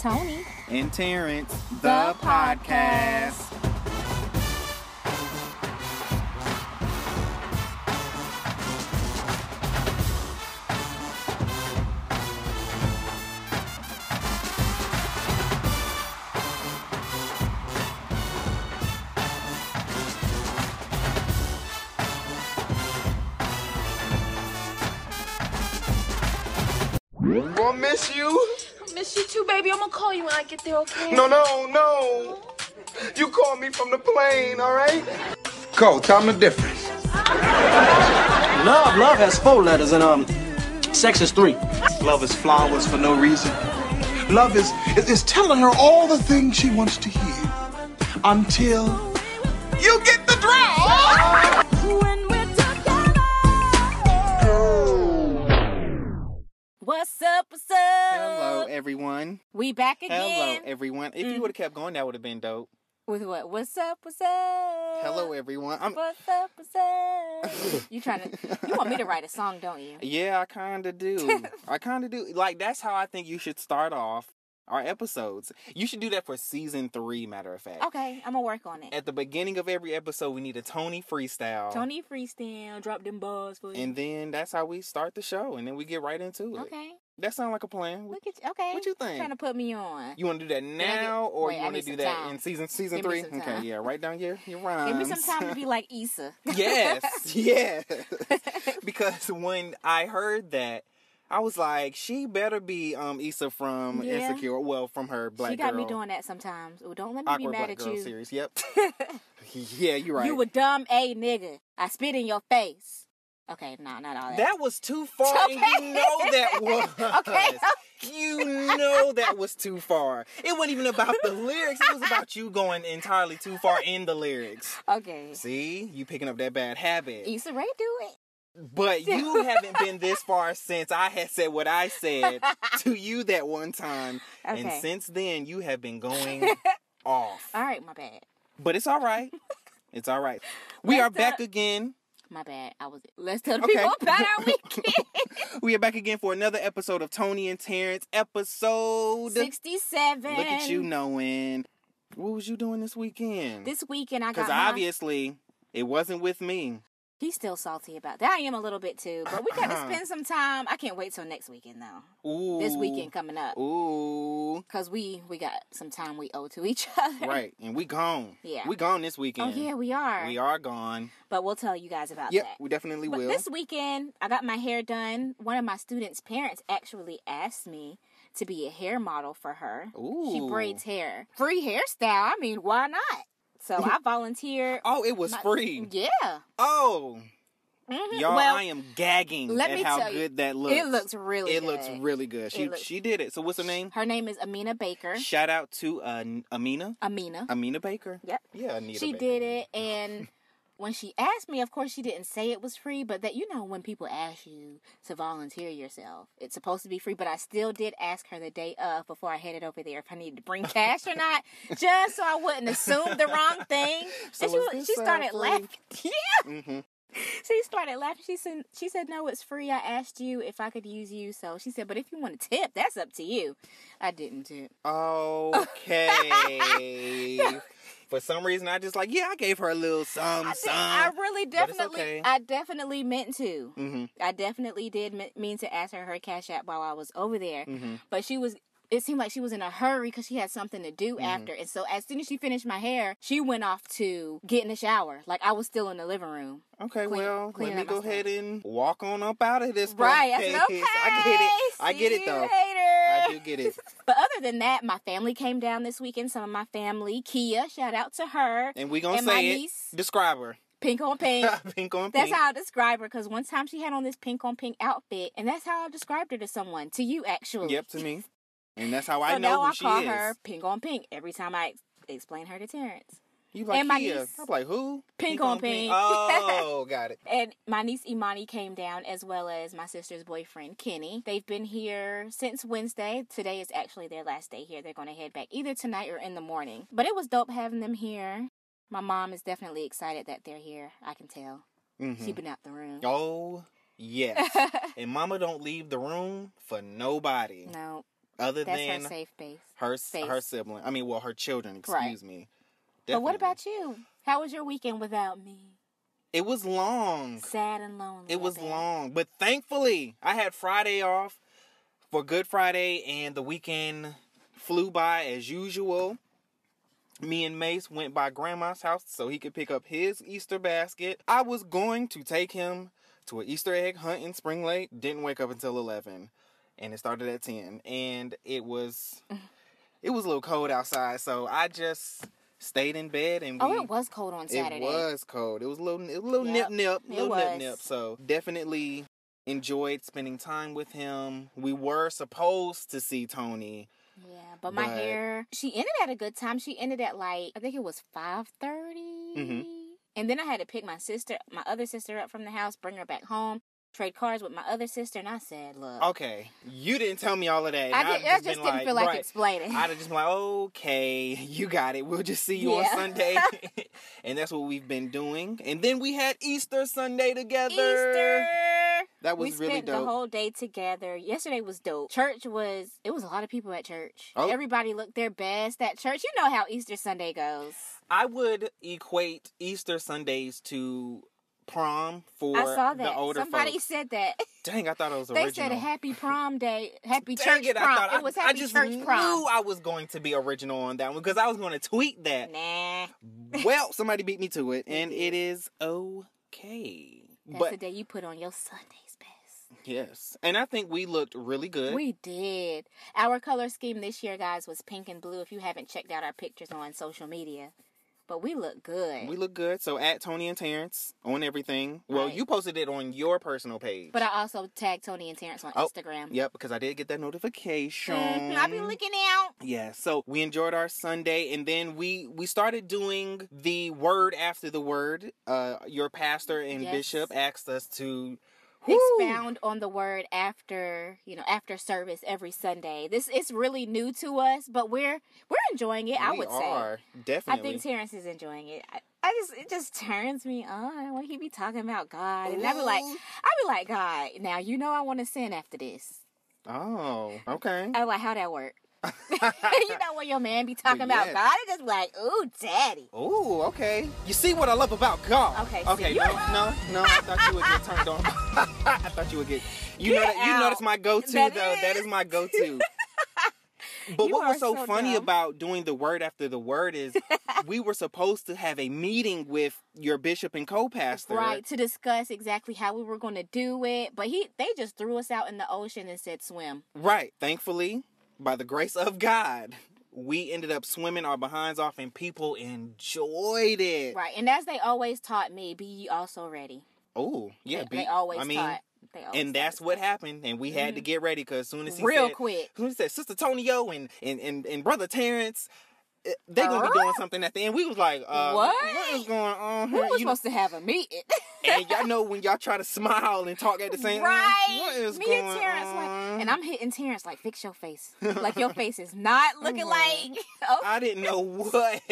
Tony and Terrence, the, The podcast. podcast. Gonna miss you? Miss you too, baby. I'm gonna call you when I get there, okay? No, no, no. You call me from the plane, all right? Go, tell me the difference. Love, love has four letters and um, sex is three. Love is flowers for no reason. Love is, is, is telling her all the things she wants to hear until you get the draw. Everyone. We back again. Hello, everyone. If Mm. you would have kept going, that would have been dope. With what? What's up? What's up? Hello, everyone. I'm. What's up? What's up? you trying to? You want me to write a song, don't you? Yeah, I kind of do. I kind of do. Like that's how I think you should start off our episodes. You should do that for season three. Matter of fact. Okay, I'm gonna work on it. At the beginning of every episode, we need a Tony freestyle. Tony freestyle, drop them bars for you. And then that's how we start the show, and then we get right into it. okay, That sounds like a plan. look at you. Okay, What you think? Trying to put me on. You want to do that I get- now, or wait, you want to do that time. in season season Give three? Okay, yeah. Write down your your rhymes. Give me some time to be like Issa. yes, yes. because when I heard that, I was like, she better be um Issa from Yeah. Insecure. Well, from her Black she got Girl me doing that sometimes. Oh, don't let me awkward be mad at you. series. Yep. yeah, you're right. You a dumb a nigga. I spit in your face. Okay, no, not all that. that was too far, and you Okay. know that was. Okay, You know that was too far. It wasn't even about the lyrics. It was about you going entirely too far in the lyrics. okay. See, you picking up that bad habit. Issa Rae do it. But you haven't been this far since I had said what I said to you that one time. And since then, you have been going off. All right, my bad. But it's all right. It's all right. We Let's are back again. My bad. I was. Let's tell the Okay. people about our weekend. We are back again for another episode of Tony and Terrence episode. Sixty-seven. Look at you knowing. What was you doing this weekend? This weekend I got. Because my- obviously, it wasn't with me. He's still salty about that. I am a little bit too, but we got to Uh-huh. spend some time. I can't wait till next weekend though. Ooh. This weekend coming up, Ooh. cause we we got some time we owe to each other. Right. And we gone. Yeah. We gone this weekend. Oh yeah, we are. We are gone. But we'll tell you guys about Yep, that. we definitely But will. this weekend, I got my hair done. One of my students' parents actually asked me to be a hair model for her. She braids hair. Free hairstyle. I mean, why not? So I volunteered. Oh, it was my- free. Yeah. Oh, Mhm. y'all, well, I am gagging let at me how tell you, good that looks. it looks really It good. looks really good. She looks- she did it. So what's her name? Her name is Amina Baker. Shout out to uh, Amina. Amina. Amina Baker. Yep. Yeah, Anita. she Baker. did it and when she asked me of course she didn't say it was free but that you know when people ask you to volunteer yourself it's supposed to be free but i still did ask her the day of before i headed over there if i needed to bring cash or not just so i wouldn't assume the wrong thing. So and she, is was- this, she uh, started laughing. Yeah. Mhm. she started laughing. She said she said no it's free. I asked you if i could use you. So she said but if you want to tip that's up to you. I didn't tip Okay. For some reason, I just like yeah, I gave her a little some I, some. I really definitely, okay. I definitely meant to. hmm I definitely did mean to ask her her cash app while I was over there, hmm but she was. It seemed like she was in a hurry because she had something to do Mm-hmm. after, and so as soon as she finished my hair, she went off to get in the shower. Like I was still in the living room. Okay, Clean- well, let me go ahead and walk on up out of this Right? I place. said, okay. I get it. I get it you though. Later. Do get it. But other than that, my family came down this weekend. Some of my family, Kia, shout out to her, And we gonna And my say it. niece. Describe her. pink on pink. pink on That's pink. how I describe her because one time she had on this pink on pink outfit, and that's how I described her to someone, to you actually. Yep, to me. And that's how I know now who I she call is. her pink on pink every time I explain her to Terrence. You like and my Kia. niece. I'm like who? Pink on pink. Oh, got it. And my niece Imani came down as well as my sister's boyfriend Kenny. They've been here since Wednesday. Today is actually their last day here. They're going to head back either tonight or in the morning. But it was dope having them here. My mom is definitely excited that they're here. I can tell. Mhm. She been out the room. Oh, yes. and Mama don't leave the room for nobody. No. other That's than her safe base. her space. her sibling. I mean, well, her children. Excuse Right. me. But what about you? How was your weekend without me? It was long. Sad and lonely. It was long, but thankfully I had Friday off for Good Friday, and the weekend flew by as usual. Me and Mace went by Grandma's house so he could pick up his Easter basket. I was going to take him to an Easter egg hunt in Spring Lake. Didn't wake up until eleven, and it started at ten. And it was, it was a little cold outside, so I just stayed in bed and we. Oh, it was cold on Saturday. It was cold. It was a little, it was a little Yep, nip nip, little nip nip. So definitely enjoyed spending time with him. We were supposed to see Tony. Yeah, but my But- hair. She ended at a good time. She ended at like I think it was five Mhm. And then I had to pick my sister, my other sister, up from the house, bring her back home, trade cards with my other sister, and I said, "Look, Okay, you didn't tell me all of that. I, I'd did, I just didn't feel like right. explaining." I'd have just been like, okay, you got it. We'll just see you on Sunday. and that's what we've been doing. And then we had Easter Sunday together. Easter. That was we really dope. the whole day together. Yesterday was dope. Church was it was a lot of people at church. Oh. Everybody looked their best at church. You know how Easter Sunday goes. I would equate Easter Sundays to prom for I saw that. the older Somebody folks. said that. Dang, I thought it was they original. They said happy prom day, happy Dang church it, I prom. thought it was I, happy I just church knew prom. I was going to be original on that one because I was going to tweet that. Nah, well, somebody beat me to it, and it is okay. that's but the day you put on your Sunday's best. yes, and I think we looked really good. We did. Our color scheme this year, guys, was pink and blue. If you haven't checked out our pictures on social media, but we look good. We look good. So at Tony and Terrence on everything. Well, Right. you posted it on your personal page. but I also tagged Tony and Terrence on Oh, Instagram. Yep, because I did get that notification. Mhm, I be looking out. Yeah, so we enjoyed our Sunday, and then we we started doing the word after the word. Uh, your pastor and Yes. bishop asked us to expound on the word after you know after service every Sunday. This is really new to us, but we're we're enjoying it. I would are say. I think Terrence is enjoying it. I, I just it just turns me on when he be talking about God, and I be like, I be like, God, now you know I want to sin after this. oh, okay. I like, how that work? you know what your man be talking about. God, it just like, ooh, daddy. Oh, okay. You see what I love about God? Okay, Okay. No, no, no. I thought you would get turned on. I thought you would get. You know Get that. You know that's my go-to That though. That is. is my go-to. But You what was so, so funny dumb. about doing the word after the word is we were supposed to have a meeting with your bishop and co-pastor. Right, to discuss exactly how we were going to do it, but he they just threw us out in the ocean and said swim. Right. Thankfully, by the grace of God, we ended up swimming our behinds off and people enjoyed it. Right, and as they always taught me, be ye also ready. Oh, yeah. they, be- they always I mean, taught. And that's what happened, and we had to get ready because as soon as he Real said, quick. as soon as he said Sister Tonio and and and, and Brother Terrence, eh, they gonna be doing something at the end. We was like, uh, What? What is going on We were You know- supposed to have a meeting. and y'all know when y'all try to smile and talk at the same time. right. Me and Terrence on? like, and I'm hitting Terrence like, fix your face. like your face is not looking like. Oh, I didn't know what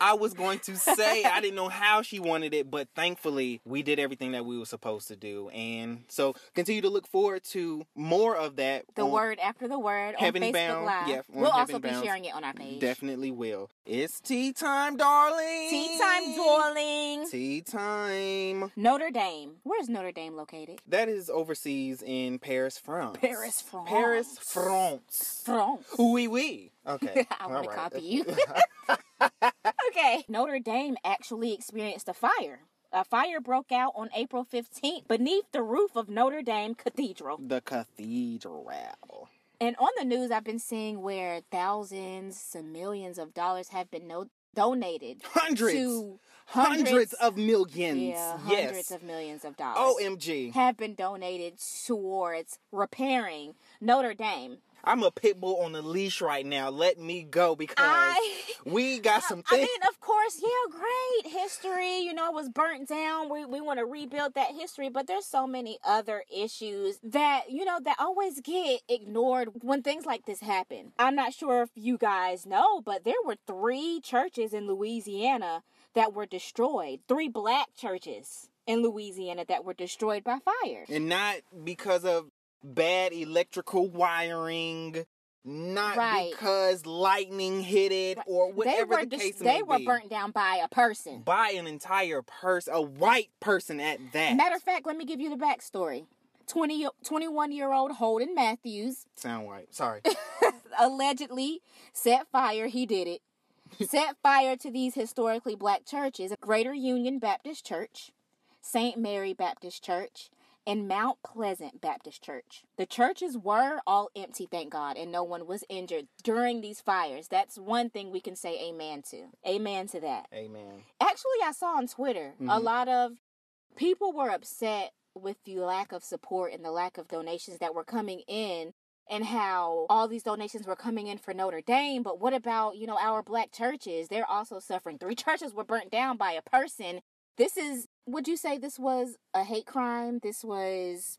I was going to say. I didn't know how she wanted it, but thankfully we did everything that we were supposed to do. And so continue to look forward to more of that. the on- word after the word on Heaven Facebook Bound, Live. yeah, on we'll also Heaven be sharing it on our page. Definitely will. It's tea time, darling. Tea time, darling. Tea time. Notre Dame. Where's Notre Dame located? That is overseas in Paris, France. Paris, France. Paris, France. France. Oui, oui. Okay. I want to right. copy you. okay. Notre Dame actually experienced a fire. A fire broke out on April 15th beneath the roof of Notre Dame Cathedral. the cathedral. And on the news, I've been seeing where thousands and millions of dollars have been no- donated Hundreds. to Hundreds, of millions. yeah, yes. hundreds of millions of dollars. OMG. have been donated towards repairing Notre Dame. I'm a pit bull on the leash right now. Let me go because I- we got some I mean, of course, yeah, great history. You know, it was burnt down. We we want to rebuild that history, but there's so many other issues that you know that always get ignored when things like this happen. I'm not sure if you guys know, but there were three churches in Louisiana that were destroyed. Three black churches in Louisiana that were destroyed by fire. and not because of bad electrical wiring not Right. because lightning hit it or they whatever were the case they were be. burnt down by a person. by an entire person, a white person at that. Matter of fact, let me give you the backstory. 20, 21 year old Holden Matthews Sound white. Sorry. allegedly set fire, he did it, set fire to these historically black churches Greater Union Baptist Church, St. Mary Baptist Church, and Mount Pleasant Baptist Church. The churches were all empty, thank God, and no one was injured during these fires. That's one thing we can say amen to. Amen to that. Amen. Actually, I saw on Twitter a Mhm. lot of people were upset with the lack of support and the lack of donations that were coming in and how all these donations were coming in for Notre Dame. But what about, you know, our black churches? They're also suffering. Three churches were burnt down by a person. This is, would you say this was a hate crime? This was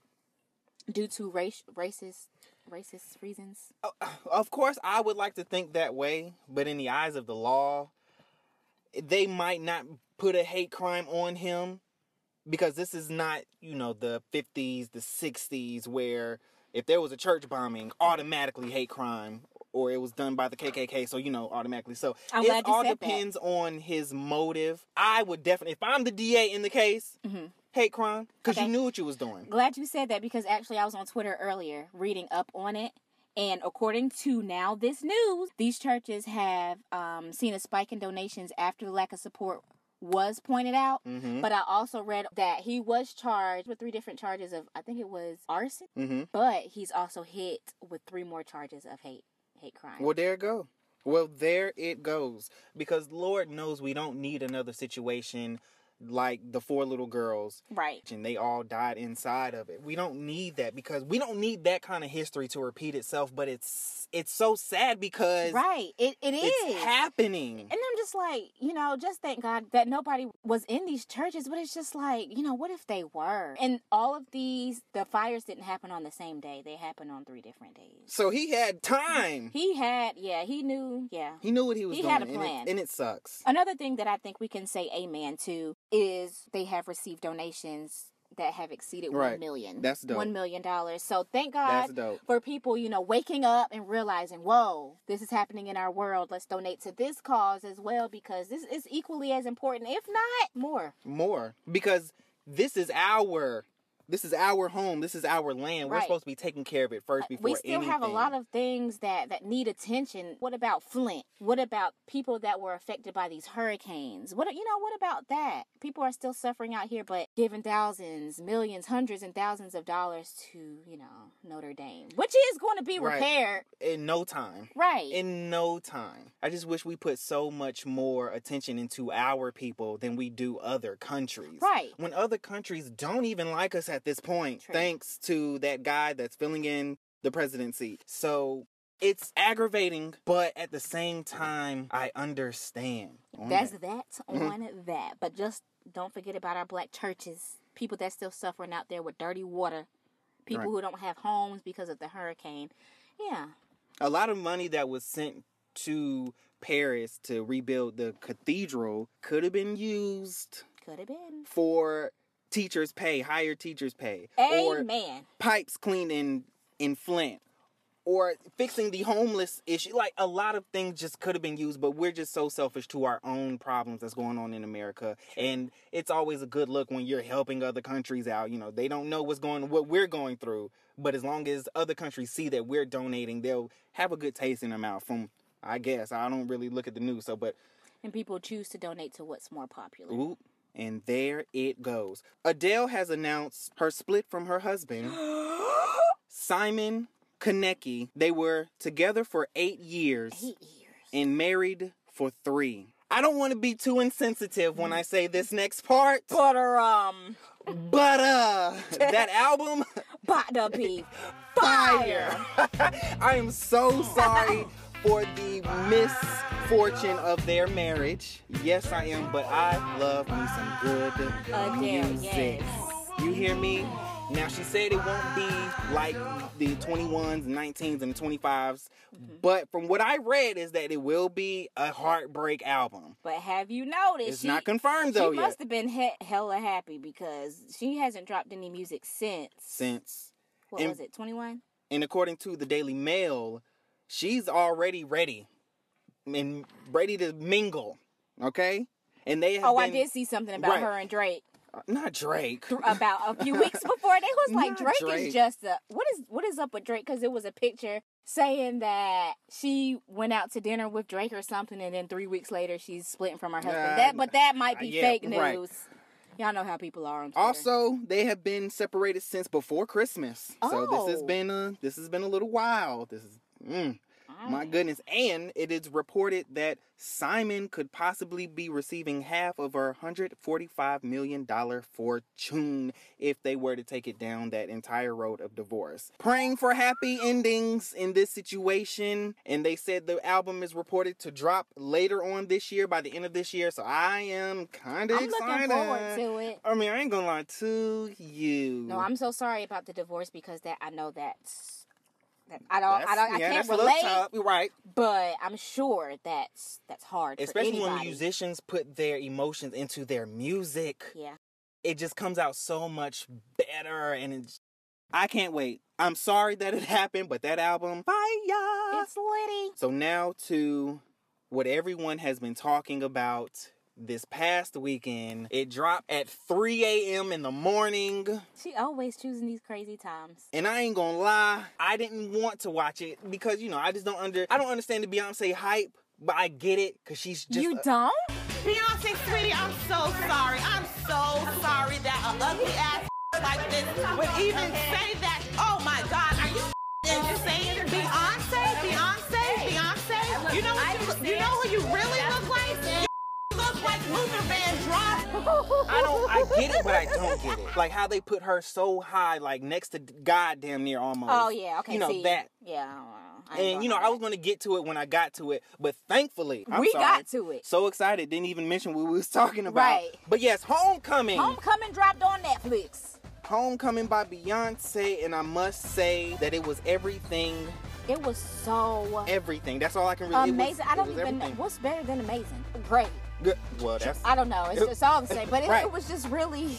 due to race, racist, racist reasons? Oh, of course, I would like to think that way, but in the eyes of the law, they might not put a hate crime on him because this is not, you know, the 50s, the 60s, where if there was a church bombing, automatically hate crime, or it was done by the KKK, so you know, automatically. So I'm it all said that. depends on his motive. I would definitely, if I'm the DA in the case, hate crime, because Mm-hmm. Okay. you knew what you was doing. Glad you said that because actually I was on Twitter earlier reading up on it. And according to now this news, these churches have um, seen a spike in donations after the lack of support was pointed out. Mm-hmm. But I also read that he was charged with three different charges of, I think it was arson, Mm-hmm. but he's also hit with three more charges of hate hate crime. Well, there it go. Well, there it goes. Because Lord knows we don't need another situation like the four little girls right. and they all died inside of it. We don't need that because we don't need that kind of history to repeat itself, but it's it's so sad because Right. It, it is. it's happening. And I'm just like, you know, just thank God that nobody was in these churches, but it's just like, you know, what if they were? And all of these, the fires didn't happen on the same day. They happened on three different days. So he had time. He had, yeah, he knew, yeah. He knew what he was He doing. had a and it- plan. And it, sucks. Another thing that I think we can say amen to is they have received donations that have exceeded Right. one million. That's dope. One million dollars. So thank God for people, you know, waking up and realizing, whoa, this is happening in our world. Let's donate to this cause as well because this is equally as important, if not more. More. Because this is our this is our home. This is our land. We're supposed to be taking care of it first uh, before anything. we still have a lot of things that that need attention. What about Flint? What about people that were affected by these hurricanes? What you know? What about that? People are still suffering out here, but giving thousands, millions, hundreds, and thousands of dollars to you know Notre Dame, which is going to be Right. repaired, in no time. right? in no time. I just wish we put so much more attention into our people than we do other countries. Right. When other countries don't even like us at this point, True. thanks to that guy that's filling in the presidency. So it's aggravating, but at the same time, I understand. That's that. Mm-hmm. on that. But just don't forget about our black churches. People that's still suffering out there with dirty water. People Right. who don't have homes because of the hurricane. Yeah. a lot of money that was sent to Paris to rebuild the cathedral could have been used Could have been. for teachers' pay, higher teachers' pay, or Amen. pipes cleaned in in Flint or fixing the homeless issue. Like a lot of things just could have been used, but we're just so selfish to our own problems that's going on in America. And it's always a good look when you're helping other countries out. You know, they don't know what's going what we're going through, but as long as other countries see that we're donating, they'll have a good taste in their mouth from I guess. I don't really look at the news, so but And people choose to donate to what's more popular. Oop, and there it goes. Adele has announced her split from her husband, Simon Konecki. They were together for eight years Eight years. and married for three. I don't want to be too insensitive when I say this next part, Butter um but uh, that album, butter beef. fire. I am so sorry for the misfortune of their marriage. Yes, I am, but I love me some good Adele, music. yes. You hear me? Now she said it won't be like the 21s, 19s, and 25s, Mm-hmm. but from what I read is that it will be a heartbreak album. But have you noticed? It's she- not confirmed though She yet. must have been he- hella happy because she hasn't dropped any music since. Since what and- was it? Twenty one. and according to the Daily Mail, she's already ready and ready to mingle. Okay, and they have Oh, I did see something about Right. her and Drake not Drake. about a few weeks before. They was like, Drake, Drake. is just a what is what is up with Drake? Because it was a picture saying that she went out to dinner with Drake or something, and then three weeks later she's splitting from her husband. Uh, that, but that might be yeah, fake news. right. Y'all know how people are on Also, they have been separated since before Christmas. So this has Oh. been a this has been a little while. This is mm, my goodness. And it is reported that Simon could possibly be receiving half of her $145 million fortune if they were to take it down that entire road of divorce. Praying for happy endings in this situation. And they said the album is reported to drop later on this year, by the end of this year. So I am kind of I'm excited. looking forward to it. I mean, I ain't gonna lie to you. No, I'm so sorry about the divorce because that I know that's that I don't That's- I don't I yeah, can't that's a little relate, tough, right? but I'm sure that's that's hard Especially when musicians put their emotions into their music, Yeah. it just comes out so much better, and it's, I can't wait. I'm sorry that it happened, but that album, fire! It's litty. So now to what everyone has been talking about this past weekend. It dropped at 3 a.m. in the morning. She always choosing these crazy times. And I ain't gonna lie, I didn't want to watch it because you know I just don't under I don't understand the Beyonce hype, but I get it because she's just you a- don't? Beyonce, sweetie, I'm so sorry. I'm so sorry that a ugly ass like this would even say that. Oh my God, are you insane? Beyonce, Beyonce, Beyonce. You know what you, you know who you really look Luther Vandross. I don't I get it, but I don't get it. Like how they put her so high, like next to God damn near almost. Oh yeah, okay. You know see. that. Yeah. I know. And you know, I was gonna get to it when I got to it, but thankfully, I'm We sorry, got to it. So excited, didn't even mention what we was talking about. Right. But yes, Homecoming. Homecoming dropped on Netflix. Homecoming by Beyonce, and I must say that it was everything, It was so everything. That's all I can really. it was- amazing. I don't even know everything. what's better than amazing. Great. Good. Well, that's. I don't know. It's just all I'm saying. But it, Right. it was just really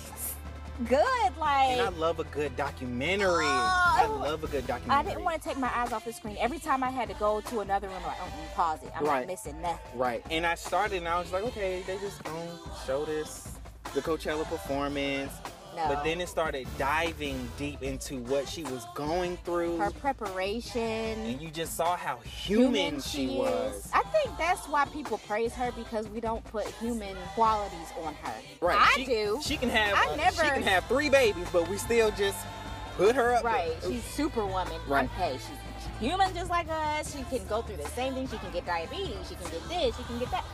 good. Like and I love a good documentary. Oh, I love a good documentary. I didn't want to take my eyes off the screen. Every time I had to go to another room, like, mm pause it. I'm Right. not missing nothing. Right. And I started, and I was like, okay, they just gonna show this the Coachella performance. No. But then it started diving deep into what she was going through. Her preparation. and you just saw how human, she, was. I think that's why people praise her because we don't put human qualities on her. Right. I she, do. She can have I uh, never- she can have three babies, but we still just put her up. Right. there. She's superwoman. Right. Okay. She's, she's human just like us. She can go through the same thing. She can get diabetes. She can get this. She can get that.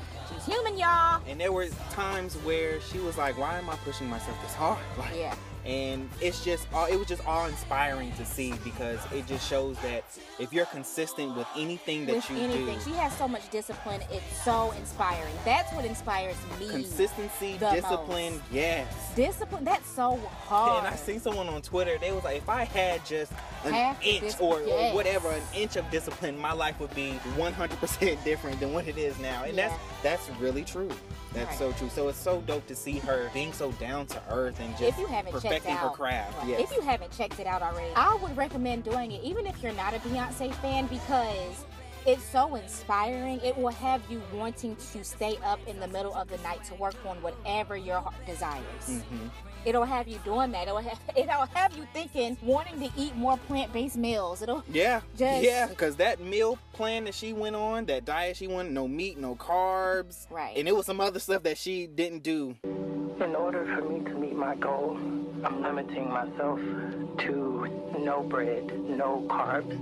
Human, y'all. And there were times where she was like, "Why am I pushing myself this hard?" Like, Yeah. and it's just all it was just awe inspiring to see because it just shows that if you're consistent with anything that With you anything. do, She has so much discipline. It's so inspiring. That's what inspires me. consistency, discipline, most. yes. Discipline. That's so hard. And I seen someone on Twitter. They was like, if I had just an Half inch or, yes. or whatever, an inch of discipline, my life would be 100% different than what it is now. And Yeah. that's that's really true. That's Right. so true. So it's so dope to see her being so down to earth and just if you haven't checked perfecting out, her craft. right, Yes. if you haven't checked it out already, I would recommend doing it, even if you're not a Beyonce fan, because it's so inspiring. It will have you wanting to stay up in the middle of the night to work on whatever your heart desires. Mhm. It'll have you doing that. It'll have, it'll have you thinking, wanting to eat more plant-based meals. It'll Yeah, Just- yeah, because that meal plan that she went on, that diet she went, no meat, no carbs, Right. And it was some other stuff that she didn't do. In order for me to meet my goal, I'm limiting myself to no bread, no carbs,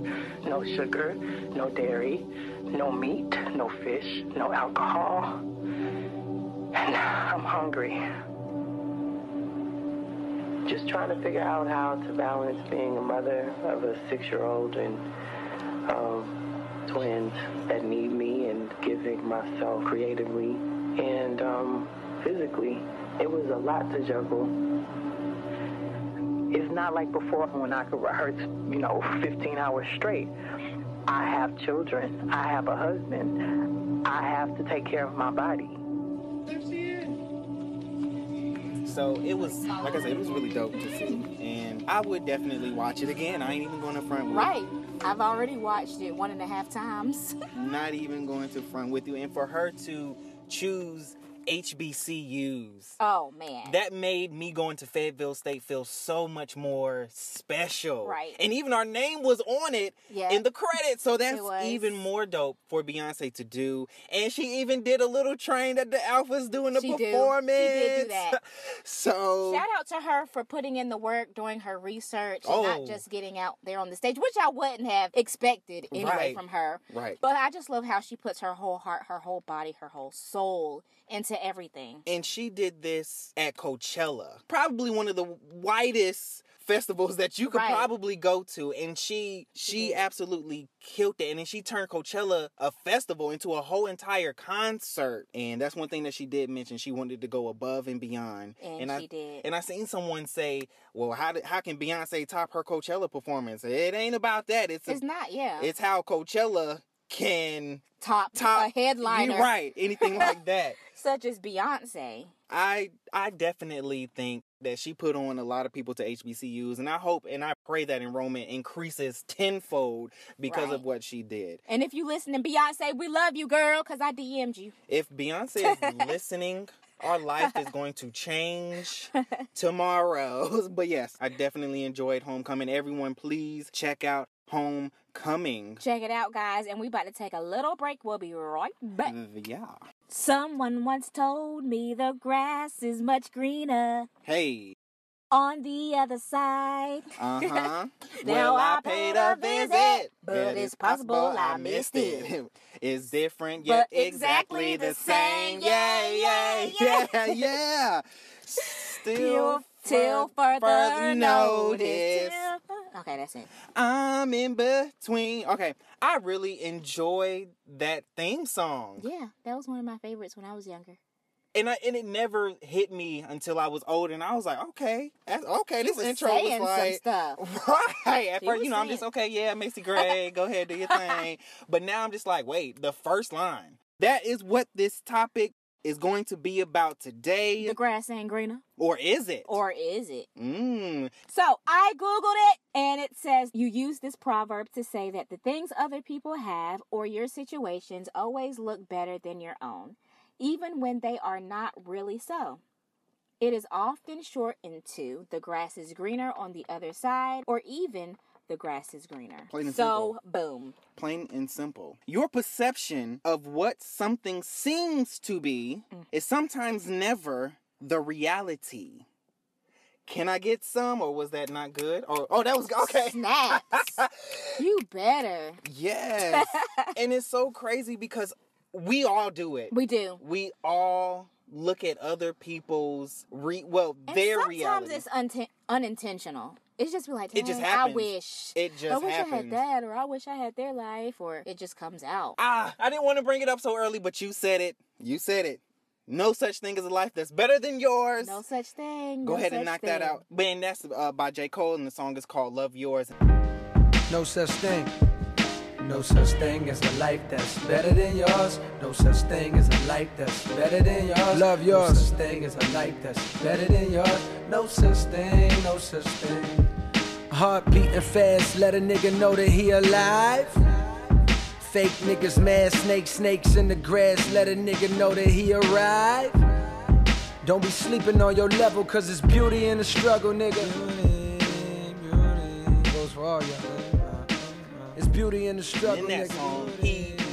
no sugar, no dairy, no meat, no fish, no alcohol. And I'm hungry. Just trying to figure out how to balance being a mother of a six-year-old and um, twins that need me and giving myself creatively and um, physically. It was a lot to juggle. It's not like before when I could rehearse, you know, 15 hours straight. I have children. I have a husband. I have to take care of my body. So it was, like I said, it was really dope to see, and I would definitely watch it again. I ain't even going to front. with- you. right. I've already watched it one and a half times. Not even going to front with you. And for her to choose HBCUs. oh man. That made me going to Fayetteville State feel so much more special. Right. And even our name was on it Yeah. in the credits. So that's even more dope for Beyonce to do. And she even did a little train that the Alphas doing the She do. She did do that. so Shout out to her for putting in the work, doing her research, and Oh. not just getting out there on the stage, which I wouldn't have expected anyway Right. from her. Right. But I just love how she puts her whole heart, her whole body, her whole soul into everything. and she did this at Coachella, probably one of the widest festivals that you could Right. probably go to and she she absolutely killed it and then she turned Coachella a festival into a whole entire concert and that's one thing that she did mention she wanted to go above and beyond And I she did. and I seen someone say well how did, how can Beyonce top her Coachella performance it ain't about that it's It's a, not, yeah. it's how Coachella can top, top a headliner, You're right anything like that such as Beyonce. I I definitely think that she put on a lot of people to HBCUs, and I hope and I pray that enrollment increases tenfold because Right. of what she did. And if you listen to Beyonce, we love you, girl, because I DM'd you. If Beyonce is listening, our life is going to change tomorrow. But yes, I definitely enjoyed Homecoming. Everyone, please check out Homecoming. Check it out, guys. And we about to take a little break. We'll be right back. Yeah. Someone once told me the grass is much greener Hey. on the other side. Uh huh. Now I paid a visit, but it's possible I missed it. It's different, yet But exactly exactly the same. Yeah, yeah, Yeah, yeah. Still Till, till further, further notice. notice. Okay, that's it. I'm in between. Okay, I really enjoyed that theme song, Yeah, that was one of my favorites when I was younger. and I and it never hit me until I was older, and I was like, okay, that's okay. This intro saying was some like, stuff. Right. At first, you know, I'm just okay, yeah, Macy Gray, go ahead, do your thing. But now I'm just like, wait, the first line. That is what this topic is going to be about today. The grass ain't greener, or is it? or is it? mm. So I Googled it and it says you use this proverb to say that the things other people have or your situations always look better than your own, even when they are not really so. It is often shortened to the grass is greener on the other side or even the grass is greener. Plain and so, boom. Plain and simple. Your perception of what something seems to be Mm. is sometimes never the reality. Can I get some, or was that not good? Or oh, that was okay. Snaps. you better. Yes. and it's so crazy because we all do it. We do. We all look at other people's re well And their sometimes reality. it's unten- unintentional. It's just be like, It just "Dang, I wish. It just I wish I had that, or I wish I had their life, or it just comes out. Ah, I didn't want to bring it up so early, but you said it. You said it. No such thing as a life that's better than yours. No such thing. Go no ahead and such knock that out. Man, that's uh, by J. Cole, and the song is called Love Yours. No such thing. No such thing as a life that's better than yours. No such thing as a life that's better than yours. Love yours. No such thing as a life that's better than yours. No such thing, no such thing. Heart beating fast, let a nigga know that he alive. Fake niggas mad, snake, snakes in the grass, let a nigga know that he arrived. Don't be sleeping on your level, cause it's beauty in the struggle, nigga. All y'all. It's beauty in the struggle, In nigga. song,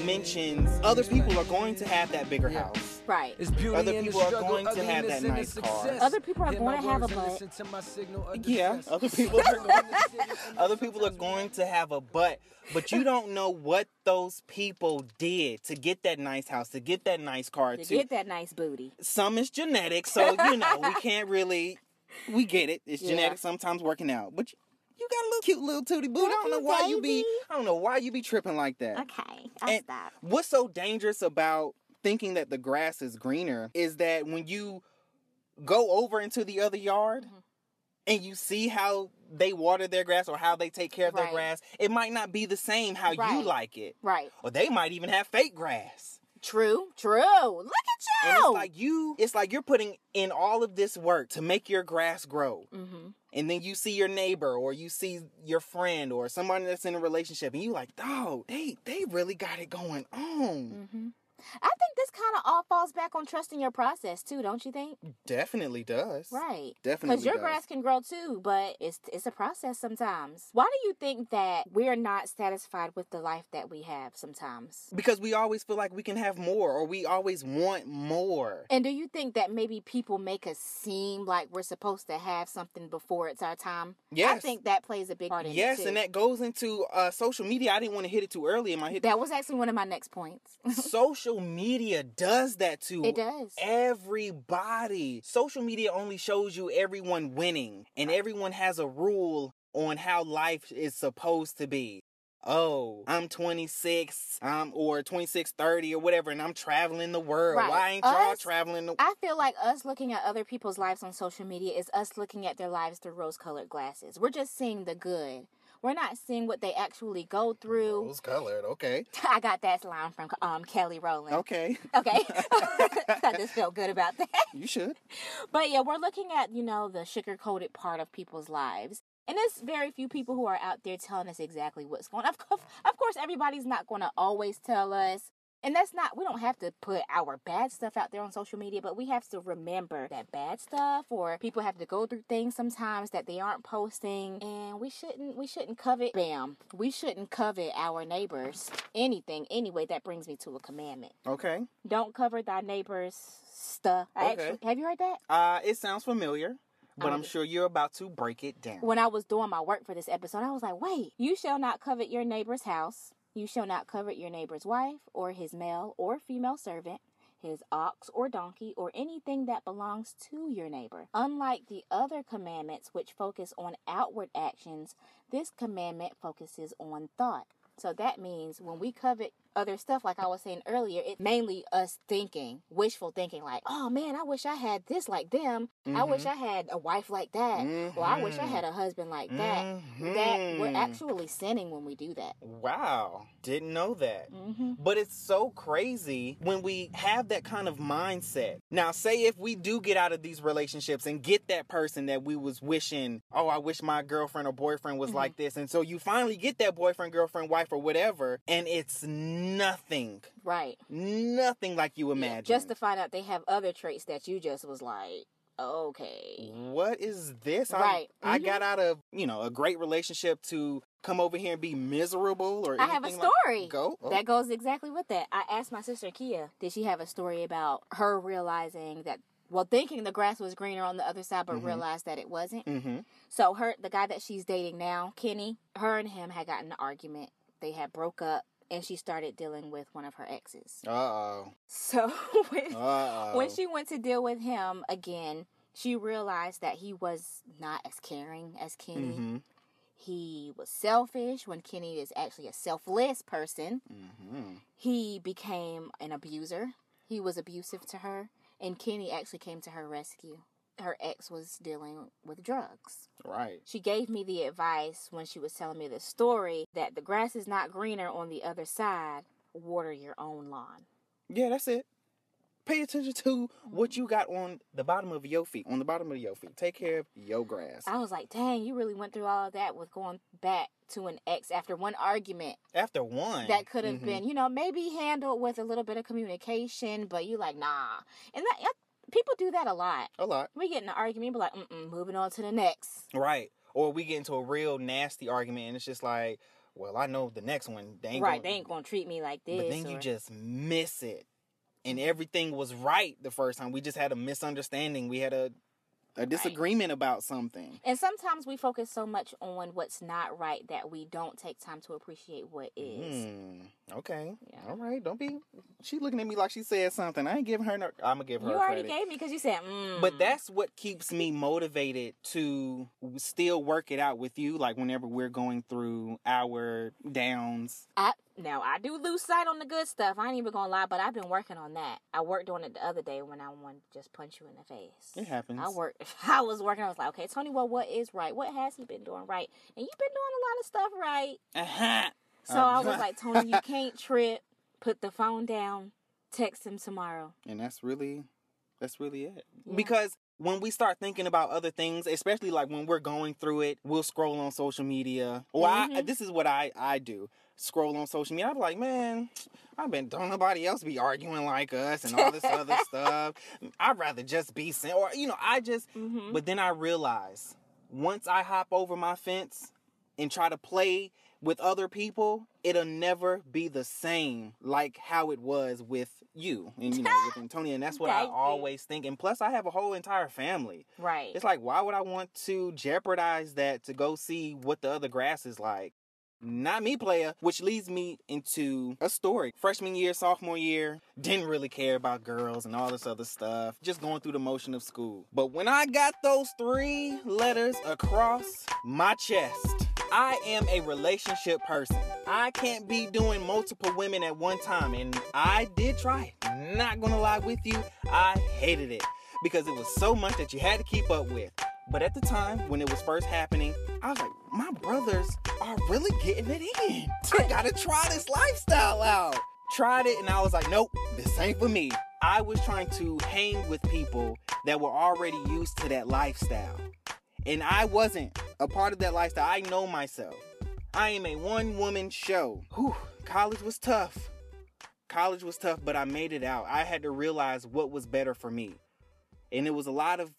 he mentions other people are going to have that bigger house. Right. It's beauty Other in the people are struggle, going to have that in the nice car. Other people are going to have a butt. listen to my signal of Yeah, other people are going other people are going to have a butt, but you don't know what those people did to get that nice house, to get that nice car, To to get that nice booty. some is genetic, so you know we can't really. We get it. It's Yeah. genetic. Sometimes working out, but you, got a little cute little tootie booty. I don't know why you be. I don't know why you be tripping like that. Okay, I'll And stop. what's so dangerous about thinking that the grass is greener is that when you go over into the other yard Mm-hmm. and you see how they water their grass or how they take care of their grass, it might not be the same how you like it. Right. Or they might even have fake grass. True. True. Look at And you. it's like you it's like you're putting in all of this work to make your grass grow. mm-hmm. And then you see your neighbor or you see your friend or somebody that's in a relationship and you like, oh, they they really got it going on. hmm I think this kind of all falls back on trusting your process too, don't you think? Definitely does. Right. Definitely Because your does. grass can grow too, but it's it's a process sometimes. Why do you think that we're not satisfied with the life that we have sometimes? Because we always feel like we can have more or we always want more. And do you think that maybe people make us seem like we're supposed to have something before it's our time? Yes. I think that plays a big part in Yes, it too. and that goes into uh, social media. I didn't want to hit it too early in my hit. that was actually one of my next points. social media does that to It does. everybody. Social media only shows you everyone winning, and everyone has a rule on how life is supposed to be. Oh, I'm 26, um, or 26, 30, or whatever, and I'm traveling the world. Right. Why ain't y'all traveling the I feel like us looking at other people's lives on social media is us looking at their lives through rose colored glasses. We're just seeing the good. We're not seeing what they actually go through. Rose colored, okay. I got that line from um, Kelly Rowland. Okay. Okay. I just felt good about that. You should. But yeah, we're looking at, you know, the sugar coated part of people's lives. And there's very few people who are out there telling us exactly what's going on. Of course, of course, everybody's not going to always tell us. And that's not, we don't have to put our bad stuff out there on social media, but we have to remember that bad stuff or people have to go through things sometimes that they aren't posting. And we shouldn't, we shouldn't covet, bam, we shouldn't covet our neighbors anything. Anyway, that brings me to a commandment. Okay. Don't cover thy neighbor's stuff. Okay. actually, have you heard that? Uh, it sounds familiar, but Um, I'm sure you're about to break it down. when I was doing my work for this episode, I was like, wait, you shall not covet your neighbor's house. You shall not covet your neighbor's wife, or his male or female servant, his ox or donkey, or anything that belongs to your neighbor. Unlike the other commandments, which focus on outward actions, this commandment focuses on thought. So that means when we covet other stuff, like I was saying earlier, it's mainly us thinking, wishful thinking, like, oh man, I wish I had this like them. I wish mm-hmm. I had a wife like that. Well, I wish I mm-hmm. had a husband like that. That we're Mhm. actually sinning when we do that. Wow, didn't know that. Mm-hmm. But it's so crazy when we have that kind of mindset. Now, say if we do get out of these relationships and get that person that we was wishing, oh, I wish my girlfriend or boyfriend was like this. And so you finally get that boyfriend, girlfriend, wife, or whatever, and it's nothing, Right. nothing like you imagine. Just to find out they have other traits that you just was like, okay. what is this? I- Right. I, Mhm. got out of, you know, a great relationship to come over here and be miserable or I have a anything like- story. Go. Oh. That goes exactly with that. I asked my sister Kia, did she have a story about her realizing that, well, thinking the grass was greener on the other side, but Mhm. realized that it wasn't? Mm-hmm. So her, the guy that she's dating now, Kenny, her and him had gotten an argument. They had broke up, and she started dealing with one of her exes. Uh-oh. So when, when she went to deal with him again, she realized that he was not as caring as Kenny. Mm-hmm. He was selfish when Kenny is actually a selfless person. Mm-hmm. He became an abuser. He was abusive to her, and Kenny actually came to her rescue. Her ex was dealing with drugs. Right. She gave me the advice when she was telling me the story that the grass is not greener on the other side. Water your own lawn. Yeah, that's it. Pay attention to what you got on the bottom of your feet. On the bottom of your feet. Take care of your grass. I was like, dang, you really went through all of that with going back to an ex after one argument After one. that could have Mhm. been, you know, maybe handled with a little bit of communication, but you like, nah. And that people do that a lot. a lot. We get in an argument, but like, mm moving on to the next. Right. Or we get into a real nasty argument and it's just like, well, I know the next one. They ain't right, gonna, they ain't gonna treat me like this. But then you just miss it. And everything was right the first time. We just had a misunderstanding. We had a a disagreement about something. And sometimes we focus so much on what's not right that we don't take time to appreciate what is. Hmm. Okay. Yeah. All right. Don't be. She looking at me like she said something. I ain't giving her. No, I'm gonna give her. You already credit. gave me because you said, mm. But that's what keeps me motivated to still work it out with you. Like whenever we're going through our downs. I now I do lose sight on the good stuff. I ain't even gonna lie, but I've been working on that. I worked on it the other day when I wanted to just punch you in the face. It happens. I worked. I was working. I was like, okay, Tony. Well, what is right? What has he been doing right? And you've been doing a lot of stuff right. Uh-huh. So I was like, Tony, you can't trip. Put the phone down. Text him tomorrow. And that's really, that's really it. Yeah. Because when we start thinking about other things, especially like when we're going through it, we'll scroll on social media. Well, I, Mhm. this is what I I do. Scroll on social media. I'm like, man, I've been don't nobody else be arguing like us and all this other stuff. I'd rather just be sin or you know, I just Mhm. but then I realize once I hop over my fence and try to play with other people, it'll never be the same like how it was with you and you know with Antonia. And that's what I always think. And plus, I have a whole entire family. Right. It's like, why would I want to jeopardize that to go see what the other grass is like? Not me, player. Which leads me into a story. Freshman year, sophomore year, didn't really care about girls and all this other stuff. Just going through the motion of school. But when I got those three letters across my chest, I am a relationship person. I can't be doing multiple women at one time. And I did try it. Not gonna lie with you, I hated it because it was so much that you had to keep up with. But at the time when it was first happening, I was like, my brothers are really getting it in. I gotta try this lifestyle out. Tried it and I was like, nope, this ain't for me. I was trying to hang with people that were already used to that lifestyle. And I wasn't a part of that lifestyle. I know myself. I am a one woman show. Whew, college was tough. College was tough, but I made it out. I had to realize what was better for me. And it was a lot of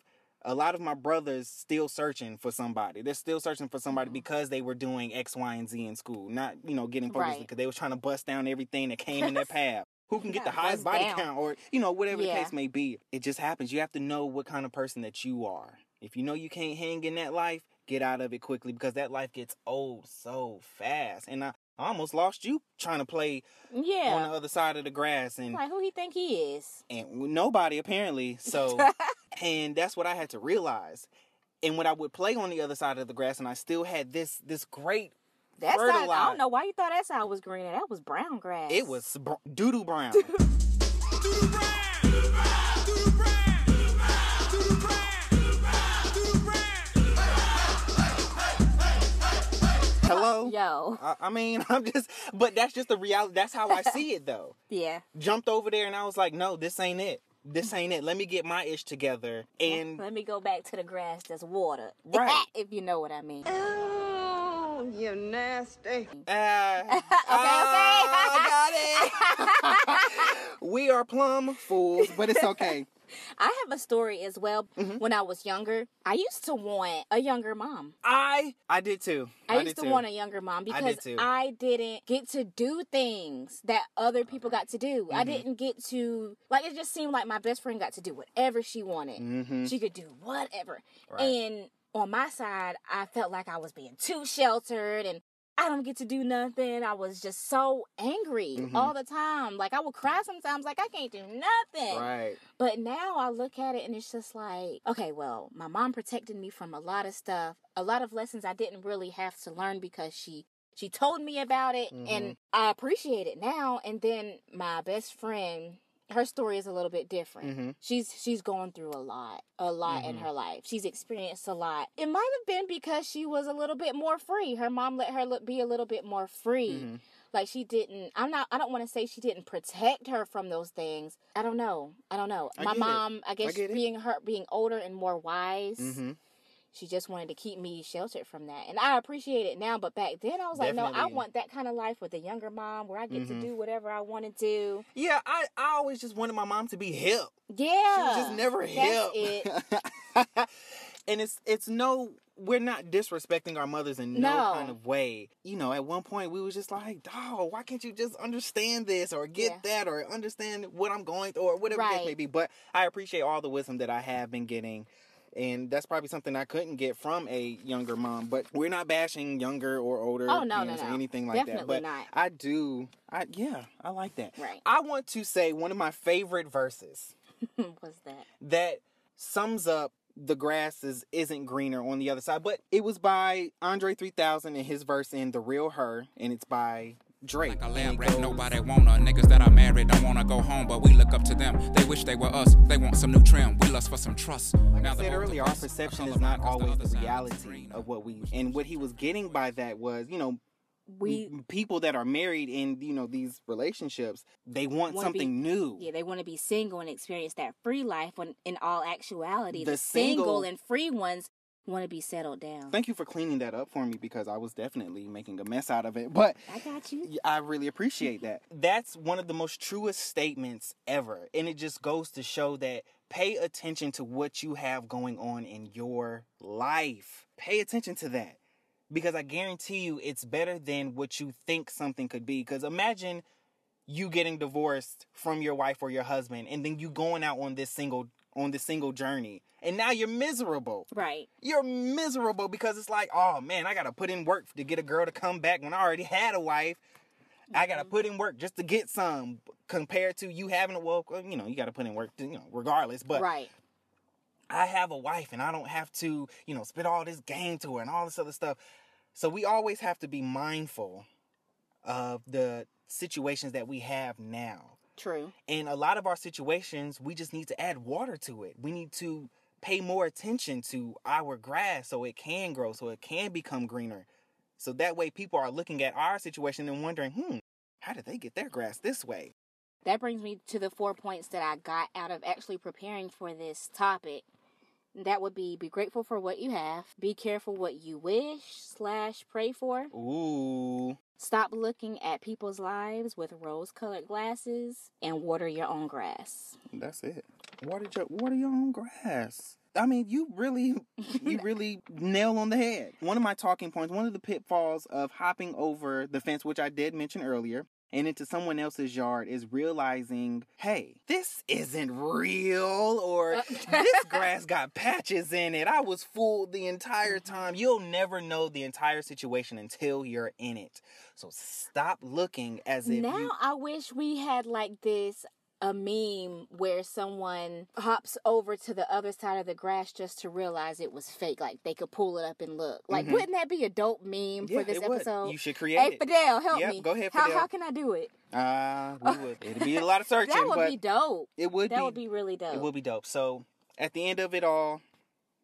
a lot of my brothers still searching for somebody. They're still searching for somebody mm-hmm. because they were doing X, Y, and Z in school. Not, you know, getting focused Right. because they were trying to bust down everything that came in their path. Who can get the highest body down. count or, you know, whatever the case may be. It just happens. You have to know what kind of person that you are. If you know you can't hang in that life, get out of it quickly because that life gets old so fast. And I, I almost lost you trying to play yeah. on Yeah. the other side of the grass and Like who he think he is? and nobody apparently. So, and that's what I had to realize. And when I would play on the other side of the grass, and I still had this this great, That side, I don't know why you thought that side was green that was brown grass. it was br- doodoo brown. Hello. Yo. I, I mean, I'm just, but that's just the reality. That's how I see it, though. Yeah. Jumped over there, and I was like, no, this ain't it. This ain't it. Let me get my ish together. And Let me go back to the grass that's watered. Eh, ah! Right. if you know what I mean. Oh, you nasty. Ah. Uh, I ah, got it. we are plum fools, but it's okay. I have a story as well. Mm-hmm. When I was younger, I used to want a younger mom. I I did too. I, used to too. want a younger mom I because did. I didn't get to do things that other people got to do. I Mhm. didn't get to like it just seemed like my best friend got to do whatever she wanted. Mhm. She could do whatever. Right. And on my side, I felt like I was being too sheltered and I don't get to do nothing. I was just so angry Mhm. all the time. Like I would cry sometimes like I can't do nothing. Right. But now I look at it and it's just like, okay, well, my mom protected me from a lot of stuff, a lot of lessons I didn't really have to learn because she she told me about it Mhm. and I appreciate it now. And then my best friend, her story is a little bit different. Mhm. She's she's going through a lot, a lot in Mhm. her life. She's experienced a lot. It might have been because she was a little bit more free. Her mom let her look, be a little bit more free Mhm. like she didn't i'm not i don't want to say she didn't protect her from those things i don't know i don't know I my get it. mom i I guess it. being her being older and more wise Mhm. She just wanted to keep me sheltered from that and i appreciate it now but back then i was like no i want that kind of life with a younger mom where i get Mhm. to do whatever i want to do Yeah, I I always just wanted my mom to be hip. yeah She was just never that's hip. it and it's it's no we're not disrespecting our mothers in no, No. kind of way. You know, at one point we was just like, dog, why can't you just understand this or get Yeah. that or understand what I'm going through or whatever Right. may be. But I appreciate all the wisdom that I have been getting. And that's probably something I couldn't get from a younger mom. But we're not bashing younger or older Oh, no, no, parents or anything like Definitely that. But not. I do I yeah, I like that. Right. I want to say one of my favorite verses was that that sums up the grass is, isn't greener on the other side. But it was by Andre 3000 and his verse in The Real Her, and it's by Drake. Like a lamb rat, nobody want her. Niggas that are married don't wanna go home, but we look up to them. They wish they were us. They want some new trim. We lust for some trust. Like now I the said earlier, our perception is not always other the reality green. of what we. And what he was getting by that was, you know, we people that are married in you know these relationships they want wanna something be, new Yeah, they want to be single and experience that free life. When in all actuality, The the, single, single- and free ones want to be settled down. thank you for cleaning that up for me because i was definitely making a mess out of it but I got you. I really appreciate that that's one of the most truest statements ever and it just goes to show that pay attention to what you have going on in your life pay attention to that because i guarantee you it's better than what you think something could be because imagine you getting divorced from your wife or your husband and then you going out on this single on this single journey and now you're miserable Right. you're miserable because it's like oh man i gotta put in work to get a girl to come back when i already had a wife i gotta mm-hmm. put in work just to get some compared to you having a well uh, you know you gotta put in work to, you know regardless but right. I have a wife and I don't have to, you know, spit all this game to her and all this other stuff. So we always have to be mindful of the situations that we have now. True. And a lot of our situations, we just need to add water to it. We need to pay more attention to our grass so it can grow, so it can become greener. So that way people are looking at our situation and wondering, hmm, how did they get their grass this way? That brings me to the four points that I got out of actually preparing for this topic. That would be be grateful for what you have, be careful what you wish slash pray for, Ooh. Stop looking at people's lives with rose colored glasses, and water your own grass. That's it. Water your water your own grass. I mean, you really, you really nail on the head. One of my talking points, one of the pitfalls of hopping over the fence, which I did mention earlier, and into someone else's yard is realizing, hey, this isn't real, or uh, this grass got patches in it. I was fooled the entire mm-hmm. time. You'll never know the entire situation until you're in it. So stop looking as if now you I wish we had like this a meme where someone hops over to the other side of the grass just to realize it was fake. Like they could pull it up and look. Like, Mhm. wouldn't that be a dope meme Yeah, for this it would. episode? You should create Hey, it. Fidel, help Yep, me. go ahead, How, Fidel. how can I do it? Uh, we would. It'd be a lot of searching, that would be dope. it would that be. would be really dope. It would be dope. So, at the end of it all,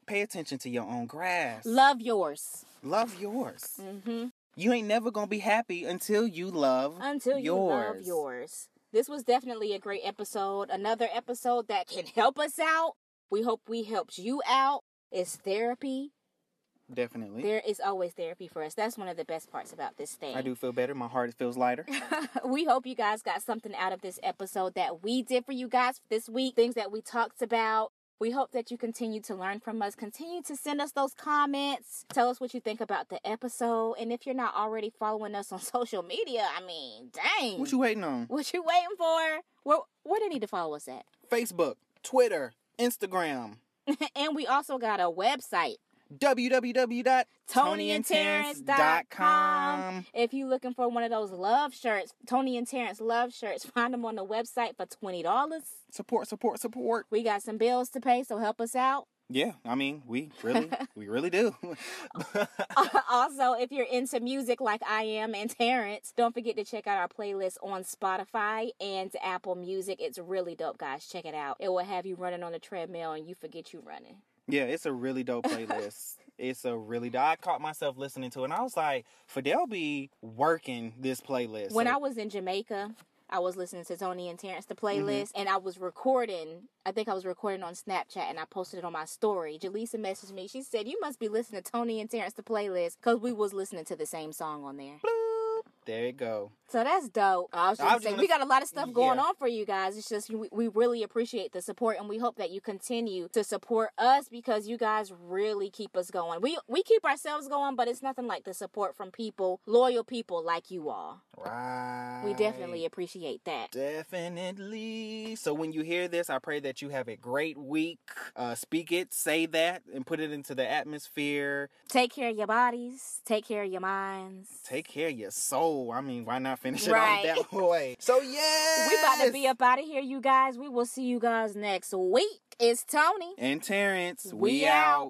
pay attention to your own grass. Love yours. Love yours. Mm-hmm. You ain't never gonna be happy until you love Until you yours. love yours. This was definitely a great episode. Another episode that can help us out. We hope we helped you out. It's therapy. Definitely. There is always therapy for us. That's one of the best parts about this thing. I do feel better. My heart feels lighter. we hope you guys got something out of this episode that we did for you guys this week, things that we talked about. We hope that you continue to learn from us. Continue to send us those comments. Tell us what you think about the episode. And if you're not already following us on social media, I mean, dang. what you waiting on? What you waiting for? Where where do you need to follow us at? Facebook, Twitter, Instagram, and we also got a website. www.tonyandterrence.com. If you're looking for one of those love shirts, Tony and Terrence love shirts, find them on the website for twenty dollars. Support, support, support. We got some bills to pay, so help us out. Yeah, I mean, we really, we really do. also, if you're into music like I am and Terrence, don't forget to check out our playlist on Spotify and Apple Music. It's really dope, guys. Check it out. It will have you running on the treadmill and you forget you running. Yeah, it's a really dope playlist. it's a really dope. I caught myself listening to it and I was like, Fidel be working this playlist. When So- I was in Jamaica, I was listening to Tony and Terrence, the Mm-hmm. playlist, and I was recording. I think I was recording on Snapchat and I posted it on my story. Jaleesa messaged me. She said, You must be listening to Tony and Terrence, the playlist, because we was listening to the same song on there. There you go. So that's dope. I was just I was saying, gonna- we got a lot of stuff going yeah. on for you guys. It's just we, we really appreciate the support, and we hope that you continue to support us because you guys really keep us going. We we keep ourselves going, but it's nothing like the support from people, loyal people like you all. Right. We definitely appreciate that. Definitely. So when you hear this, I pray that you have a great week. Uh, speak it, say that, and put it into the atmosphere. Take care of your bodies. Take care of your minds. Take care of your soul. I mean, why not finish it Right. off that way? So yeah, We about to be up out of here, you guys. We will see you guys next week. It's Tony. And Terrence, We we, out. out.